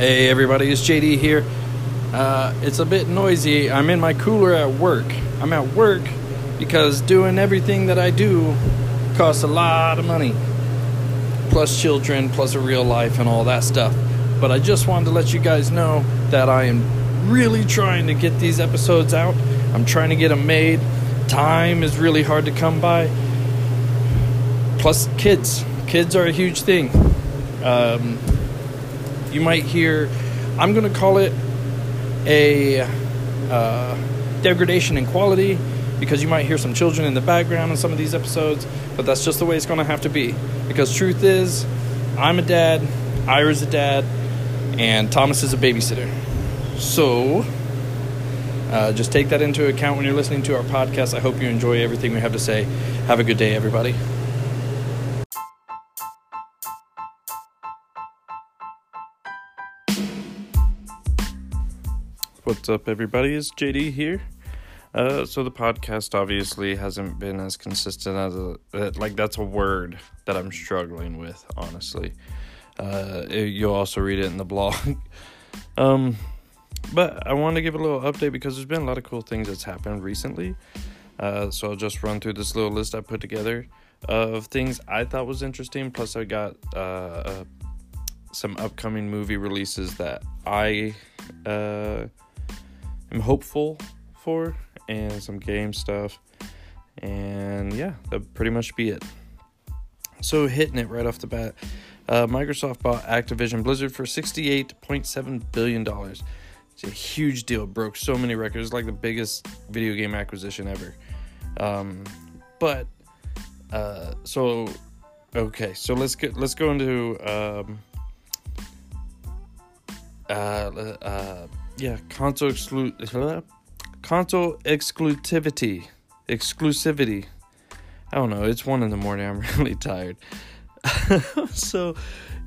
Hey everybody, it's JD here. Uh, it's a bit noisy. I'm in my cooler at work. I'm at work because doing everything that I do costs a lot of money. Plus children, plus a real life, and all that stuff. But I just wanted to let you guys know that I am really trying to get these episodes out. I'm trying to get them made. Time is really hard to come by. Plus, kids. Kids are a huge thing. Um, you might hear, I'm going to call it a uh, degradation in quality because you might hear some children in the background in some of these episodes, but that's just the way it's going to have to be. Because truth is, I'm a dad, Ira's a dad, and Thomas is a babysitter. So, uh, just take that into account when you're listening to our podcast. I hope you enjoy everything we have to say. Have a good day, everybody. What's up, everybody? It's JD here. Uh, so the podcast obviously hasn't been as consistent as a, uh, like that's a word that I'm struggling with, honestly. Uh, you'll also read it in the blog. um, but I want to give a little update because there's been a lot of cool things that's happened recently. Uh, so I'll just run through this little list I put together of things I thought was interesting. Plus, I got uh, uh, some upcoming movie releases that I uh, am hopeful for, and some game stuff. And yeah, that pretty much be it. So hitting it right off the bat, uh, Microsoft bought Activision Blizzard for $68.7 billion. It's a huge deal. broke so many records, like the biggest video game acquisition ever. Um, but uh, so okay, so let's get let's go into um, uh, uh, yeah, console exclu- console exclusivity, exclusivity. I don't know. It's one in the morning. I'm really tired. so,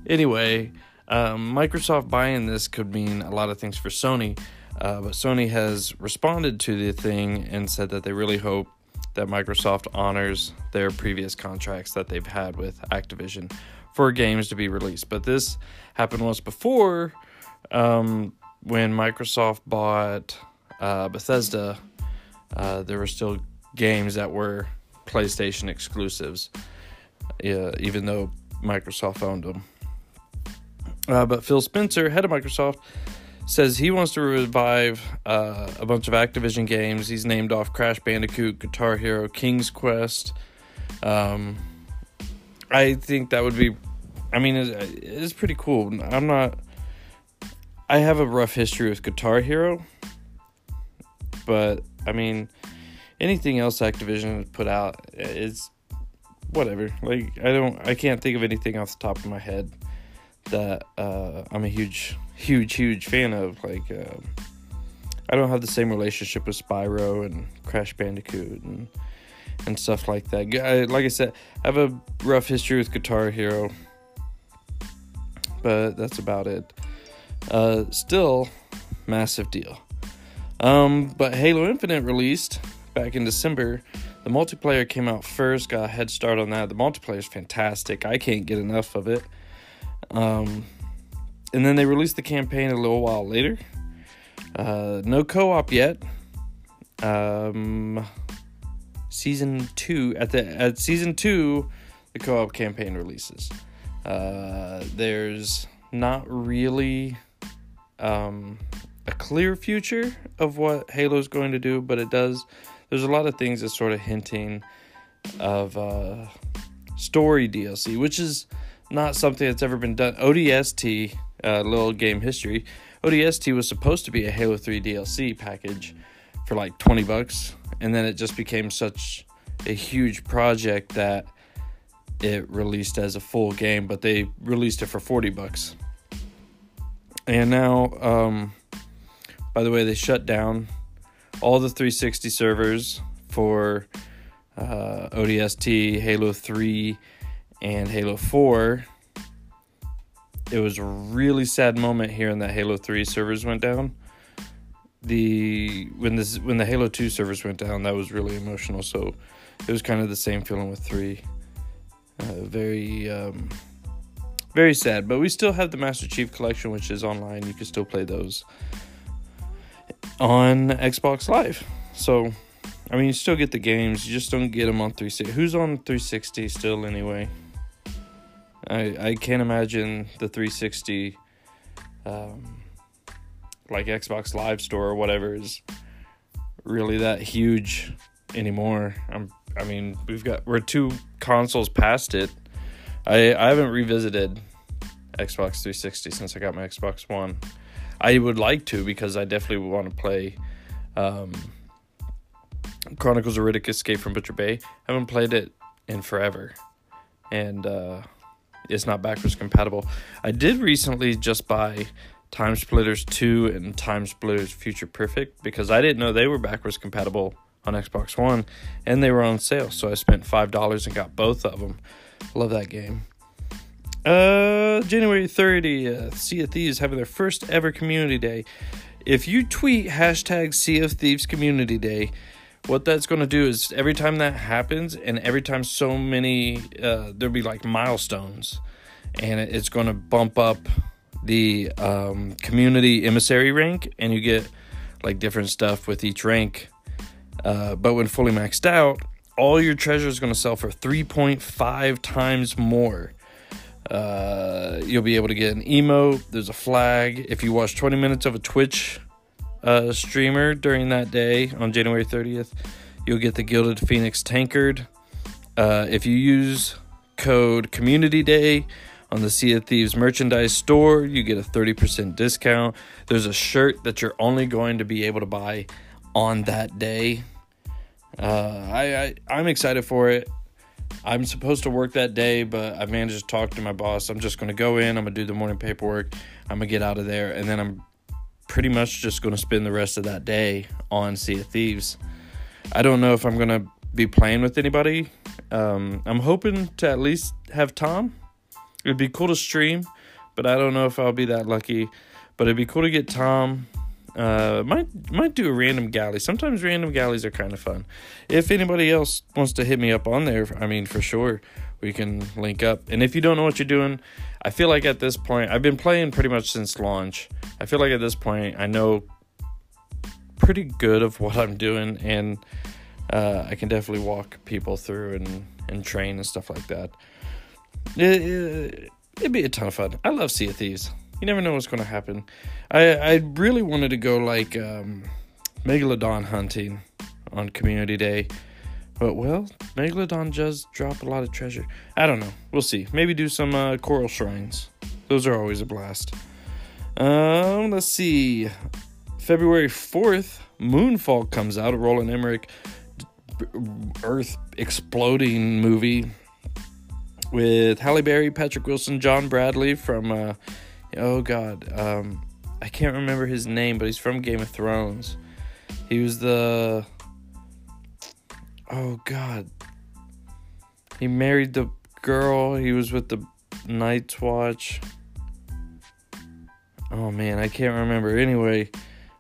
anyway, um, Microsoft buying this could mean a lot of things for Sony, uh, but Sony has responded to the thing and said that they really hope that Microsoft honors their previous contracts that they've had with Activision for games to be released. But this happened once before um, when Microsoft bought uh, Bethesda. Uh, there were still games that were PlayStation exclusives, even though Microsoft owned them. Uh, but Phil Spencer, head of Microsoft, says he wants to revive uh, a bunch of Activision games. He's named off Crash Bandicoot, Guitar Hero, King's Quest. Um, I think that would be, I mean, it's, it's pretty cool. I'm not, I have a rough history with Guitar Hero, but I mean, anything else Activision has put out is whatever. Like, I don't, I can't think of anything off the top of my head that uh, I'm a huge, huge, huge fan of. Like, uh, I don't have the same relationship with Spyro and Crash Bandicoot and and stuff like that. I, like I said, I have a rough history with Guitar Hero, but that's about it. Uh, still, massive deal. Um, but Halo Infinite released back in December. The multiplayer came out first, got a head start on that. The multiplayer is fantastic. I can't get enough of it. Um, and then they released the campaign a little while later. Uh, no co-op yet. Um, season two at the at season two, the co-op campaign releases. Uh, there's not really um, a clear future of what Halo's going to do, but it does. There's a lot of things that's sort of hinting of uh, story DLC, which is not something that's ever been done. ODST, uh, little game history. ODST was supposed to be a Halo 3 DLC package for like 20 bucks, and then it just became such a huge project that it released as a full game, but they released it for 40 bucks. And now, um, by the way, they shut down all the 360 servers for uh, ODST, Halo 3, and Halo 4. It was a really sad moment hearing that Halo 3 servers went down. The when this when the Halo 2 servers went down, that was really emotional. So it was kind of the same feeling with 3. Uh, very um, Very sad, but we still have the Master Chief Collection, which is online. You can still play those on Xbox Live. So, I mean, you still get the games, you just don't get them on 360. Who's on 360 still anyway? I I can't imagine the 360 um, like Xbox Live store or whatever is really that huge anymore. I'm I mean, we've got we're two consoles past it. I I haven't revisited Xbox 360 since I got my Xbox One. I would like to because I definitely want to play um, Chronicles of Riddick Escape from Butcher Bay. I haven't played it in forever. And uh, it's not backwards compatible. I did recently just buy Time Splitters 2 and Time Splitters Future Perfect because I didn't know they were backwards compatible on Xbox One and they were on sale. So I spent $5 and got both of them. Love that game. Uh, January 30th, Sea of Thieves having their first ever community day. If you tweet hashtag Sea of Thieves Community Day, what that's going to do is every time that happens, and every time so many, uh, there'll be like milestones, and it's going to bump up the um, community emissary rank, and you get like different stuff with each rank. Uh, but when fully maxed out, all your treasure is going to sell for 3.5 times more. Uh, you'll be able to get an emote. There's a flag. If you watch 20 minutes of a Twitch uh, streamer during that day on January 30th, you'll get the Gilded Phoenix Tankard. Uh, if you use code Community Day on the Sea of Thieves merchandise store, you get a 30% discount. There's a shirt that you're only going to be able to buy on that day. Uh, I, I I'm excited for it. I'm supposed to work that day, but I managed to talk to my boss. I'm just to go in, I'm to do the morning paperwork, I'm to get out of there, and then I'm pretty much just to spend the rest of that day on Sea of Thieves. I don't know if I'm to be playing with anybody. Um, I'm hoping to at least have Tom. It'd be cool to stream, but I don't know if I'll be that lucky. But it'd be cool to get Tom uh, might might do a random galley. Sometimes random galleys are kind of fun. If anybody else wants to hit me up on there, I mean for sure we can link up. And if you don't know what you're doing, I feel like at this point I've been playing pretty much since launch. I feel like at this point I know pretty good of what I'm doing, and uh, I can definitely walk people through and and train and stuff like that. It, it, it'd be a ton of fun. I love Sea of Thieves you never know what's going to happen. I I really wanted to go like um, megalodon hunting on Community Day, but well, megalodon does drop a lot of treasure. I don't know. We'll see. Maybe do some uh, coral shrines. Those are always a blast. Um, let's see. February fourth, Moonfall comes out. Roland Emmerich Earth exploding movie with Halle Berry, Patrick Wilson, John Bradley from uh, oh god, um, I can't remember his name, but he's from Game of Thrones. He was the oh god, he married the girl. He was with the Night's Watch. Oh man, I can't remember. Anyway,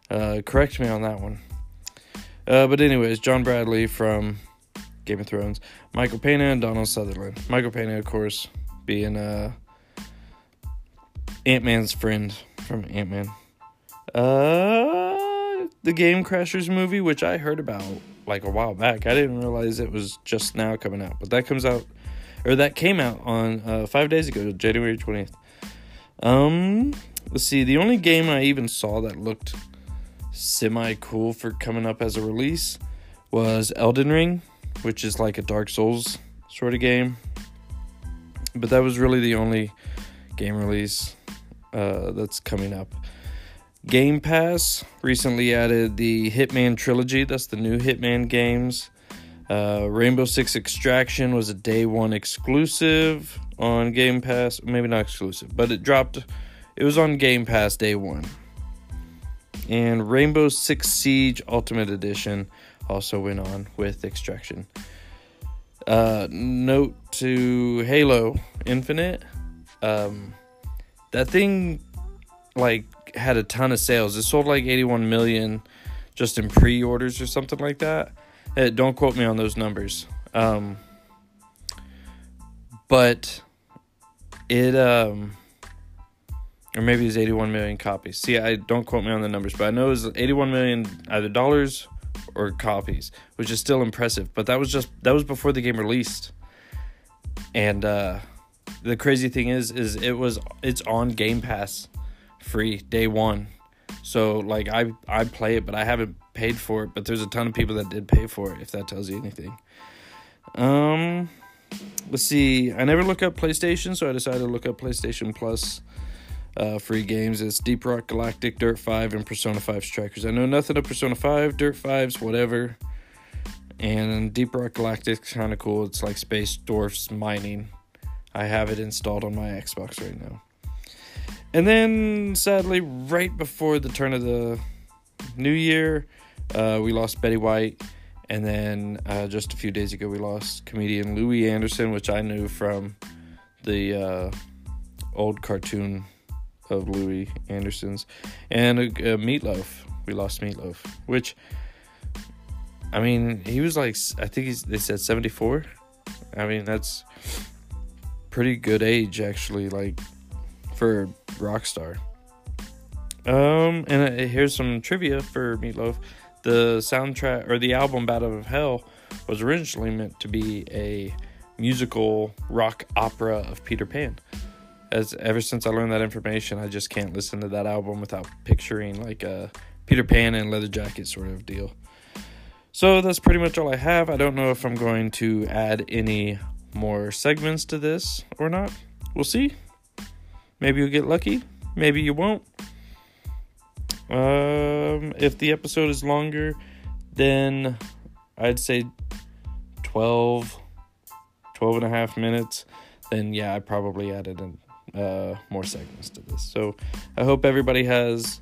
uh, correct me on that one. Uh, but anyways, John Bradley from Game of Thrones, Michael Pena and Donald Sutherland. Michael Pena, of course, being uh, Ant Man's friend from Ant Man. Uh, the Game Crashers movie, which I heard about like a while back. I didn't realize it was just now coming out, but that comes out, or that came out on uh, five days ago, January twentieth. Um, let's see. The only game I even saw that looked semi cool for coming up as a release was Elden Ring, which is like a Dark Souls sort of game. But that was really the only game release uh, that's coming up. Game Pass recently added the Hitman trilogy. That's the new Hitman games. Uh, Rainbow Six Extraction was a day one exclusive on Game Pass. Maybe not exclusive, but it dropped. It was on Game Pass day one. And Rainbow Six Siege Ultimate Edition also went on with Extraction. Uh, note to Halo Infinite. Um, that thing like had a ton of sales. It sold like 81 million just in pre-orders or something like that. Hey, don't quote me on those numbers. Um, but it um or maybe it's 81 million copies. See, I don't quote me on the numbers, but I know it's 81 million either dollars or copies, which is still impressive. But that was just that was before the game released. And uh the crazy thing is is it was it's on Game Pass free day 1. So like I I play it, but I haven't paid for it, but there's a ton of people that did pay for it if that tells you anything. Um let's see. I never look up PlayStation, so I decided to look up PlayStation Plus uh, free games. It's Deep Rock Galactic, Dirt 5, and Persona 5 Strikers. I know nothing of Persona 5, Dirt 5's whatever. And Deep Rock Galactic's kind of cool. It's like space dwarfs mining. I have it installed on my Xbox right now. And then, sadly, right before the turn of the new year, uh, we lost Betty White. And then uh, just a few days ago, we lost comedian Louie Anderson, which I knew from the uh, old cartoon of Louie Anderson's, and Meatloaf. We lost Meatloaf, which I mean, he was like I think he's they said 74. I mean, that's pretty good age actually like for rock star. Um and uh, here's some trivia for Meatloaf. The soundtrack or the album Bat Out of Hell was originally meant to be a musical rock opera of Peter Pan as ever since I learned that information, I just can't listen to that album without picturing like a Peter Pan and leather jacket sort of deal. So that's pretty much all I have. I don't know if I'm going to add any more segments to this or not. We'll see. Maybe you'll get lucky. Maybe you won't. Um, if the episode is longer, then I'd say 12, 12 and a half minutes. Then yeah, I probably added an uh, more segments to this. So I hope everybody has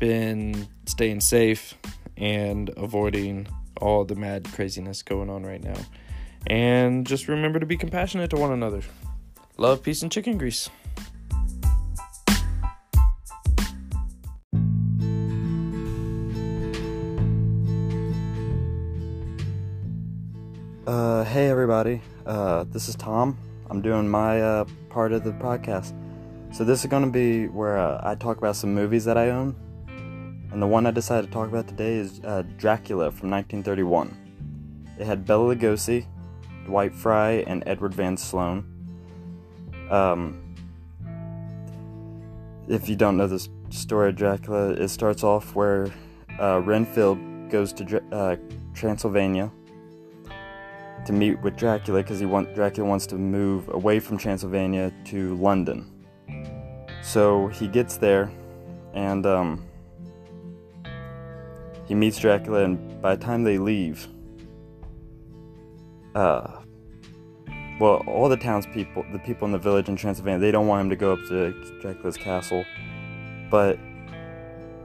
been staying safe and avoiding all the mad craziness going on right now. And just remember to be compassionate to one another. Love, peace, and chicken grease. Uh, hey everybody, uh, this is Tom. I'm doing my uh, part of the podcast. So this is going to be where uh, I talk about some movies that I own. And the one I decided to talk about today is uh, Dracula from 1931. It had Bela Lugosi, Dwight Frye and Edward Van Sloan. Um, if you don't know the story of Dracula, it starts off where uh, Renfield goes to uh, Transylvania to meet with Dracula because he want Dracula wants to move away from Transylvania to London. So he gets there, and um, he meets Dracula, and by the time they leave, uh, well, all the townspeople, the people in the village in Transylvania, they don't want him to go up to Dracula's castle, but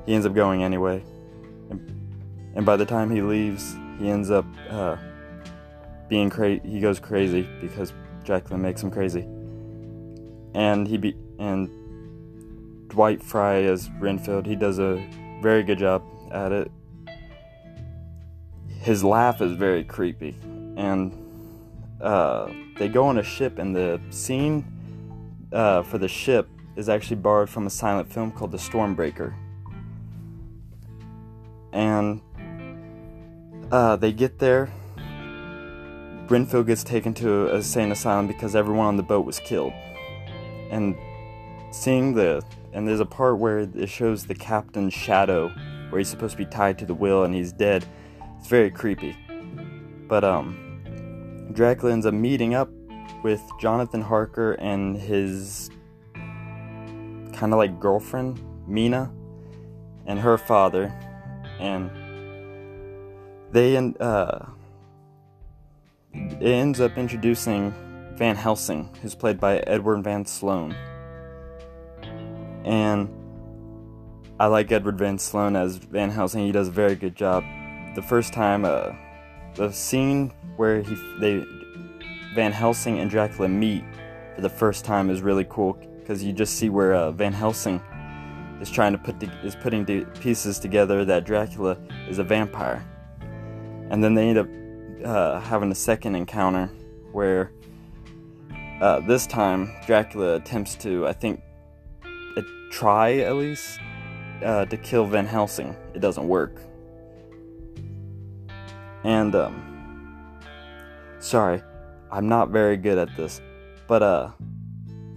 he ends up going anyway. And, and by the time he leaves, he ends up uh, being crazy. He goes crazy because Dracula makes him crazy, and he be and Dwight Frye as Renfield. He does a very good job at it. His laugh is very creepy, and uh, they go on a ship, and the scene uh, for the ship is actually borrowed from a silent film called The Stormbreaker. And uh, they get there, Renfield gets taken to a sane asylum because everyone on the boat was killed. And seeing the and there's a part where it shows the captain's shadow where he's supposed to be tied to the wheel and he's dead. It's very creepy. But um Dracula ends up meeting up with Jonathan Harker and his kind of like girlfriend, Mina, and her father. And they uh it ends up introducing Van Helsing, who's played by Edward Van Sloan. And I like Edward Van Sloan as Van Helsing. He does a very good job. The first time, uh, the scene where he they Van Helsing and Dracula meet for the first time is really cool because you just see where uh, Van Helsing is trying to put the, is putting the pieces together that Dracula is a vampire, and then they end up uh, having a second encounter where Uh, this time, Dracula attempts to, I think, try at least uh, to kill Van Helsing. It doesn't work. And um, sorry, I'm not very good at this, but uh,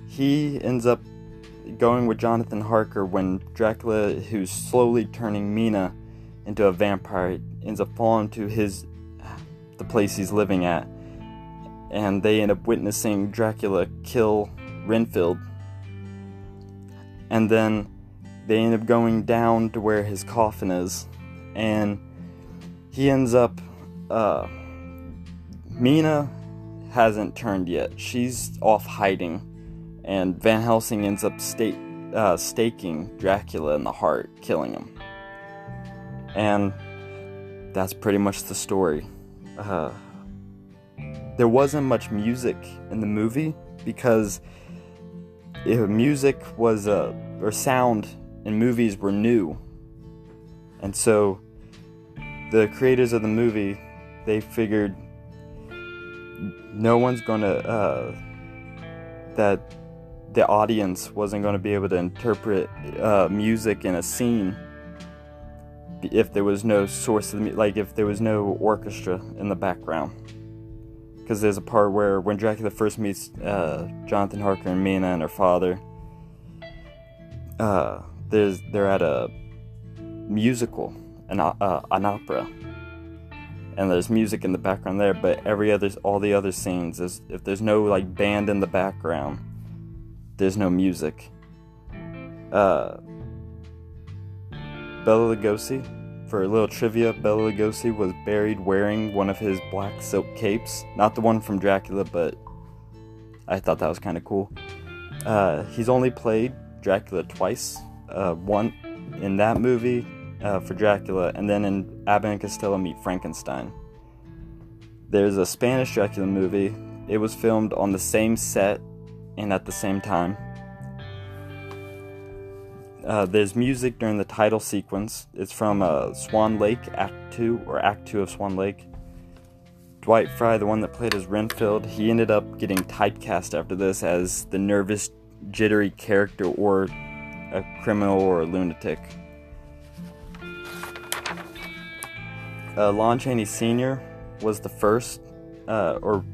he ends up going with Jonathan Harker when Dracula, who's slowly turning Mina into a vampire, ends up falling to his the place he's living at, and they end up witnessing Dracula kill Renfield, and then they end up going down to where his coffin is, and he ends up. Uh, Mina hasn't turned yet. She's off hiding and Van Helsing ends up uh, staking Dracula in the heart, killing him. And that's pretty much the story. Uh, there wasn't much music in the movie because music was uh, or sound in movies were new, and so the creators of the movie they figured no one's gonna uh, that the audience wasn't going to be able to interpret uh, music in a scene if there was no source of the like if there was no orchestra in the background. Because there's a part where when Dracula first meets uh, Jonathan Harker and Mina and her father uh, there's they're at a musical an, uh, an opera and there's music in the background there but every other all the other scenes is if there's no like band in the background there's no music. Uh, Bela Lugosi, for a little trivia, Bela Lugosi was buried wearing one of his black silk capes. Not the one from Dracula, but I thought that was kind of cool. Uh, he's only played Dracula twice. Uh, one in that movie uh, for Dracula, and then in Abbott and Costello Meet Frankenstein. There's a Spanish Dracula movie. It was filmed on the same set and at the same time. Uh, there's music during the title sequence. It's from uh, Swan Lake, Act 2, or Act 2 of Swan Lake. Dwight Frye, the one that played as Renfield, he ended up getting typecast after this as the nervous, jittery character or a criminal or a lunatic. Uh, Lon Chaney Sr. was the first, uh, or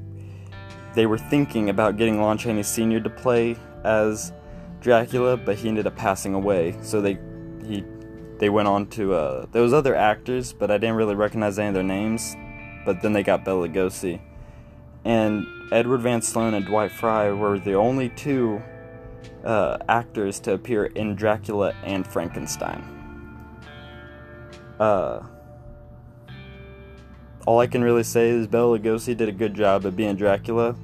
they were thinking about getting Lon Chaney Sr. to play as Dracula, but he ended up passing away. So they he they went on to uh, there was other actors, but I didn't really recognize any of their names. But then they got Bela Lugosi, and Edward Van Sloan and Dwight Frye were the only two uh, actors to appear in Dracula and Frankenstein. Uh, all I can really say is Bela Lugosi did a good job at being Dracula.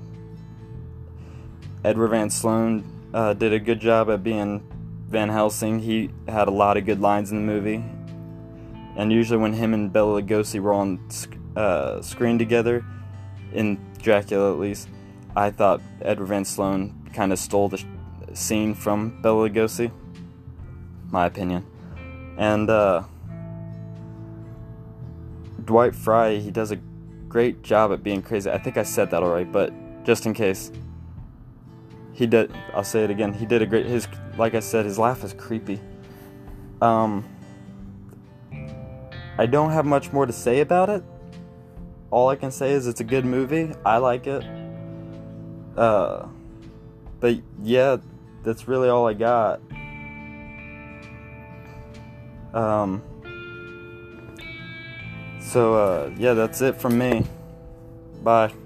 Edward Van Sloan uh, did a good job at being Van Helsing. He had a lot of good lines in the movie. And usually, when him and Bela Lugosi were on uh, screen together, in Dracula at least, I thought Edward Van Sloan kind of stole the scene from Bela Lugosi. My opinion. And, uh, Dwight Frye, he does a great job at being crazy. I think I said that alright, but just in case. He did I'll say it again. He did a great his like I said, his laugh is creepy. Um I don't have much more to say about it. All I can say is it's a good movie. I like it. Uh but yeah, that's really all I got. Um so, uh, yeah, that's it from me. Bye.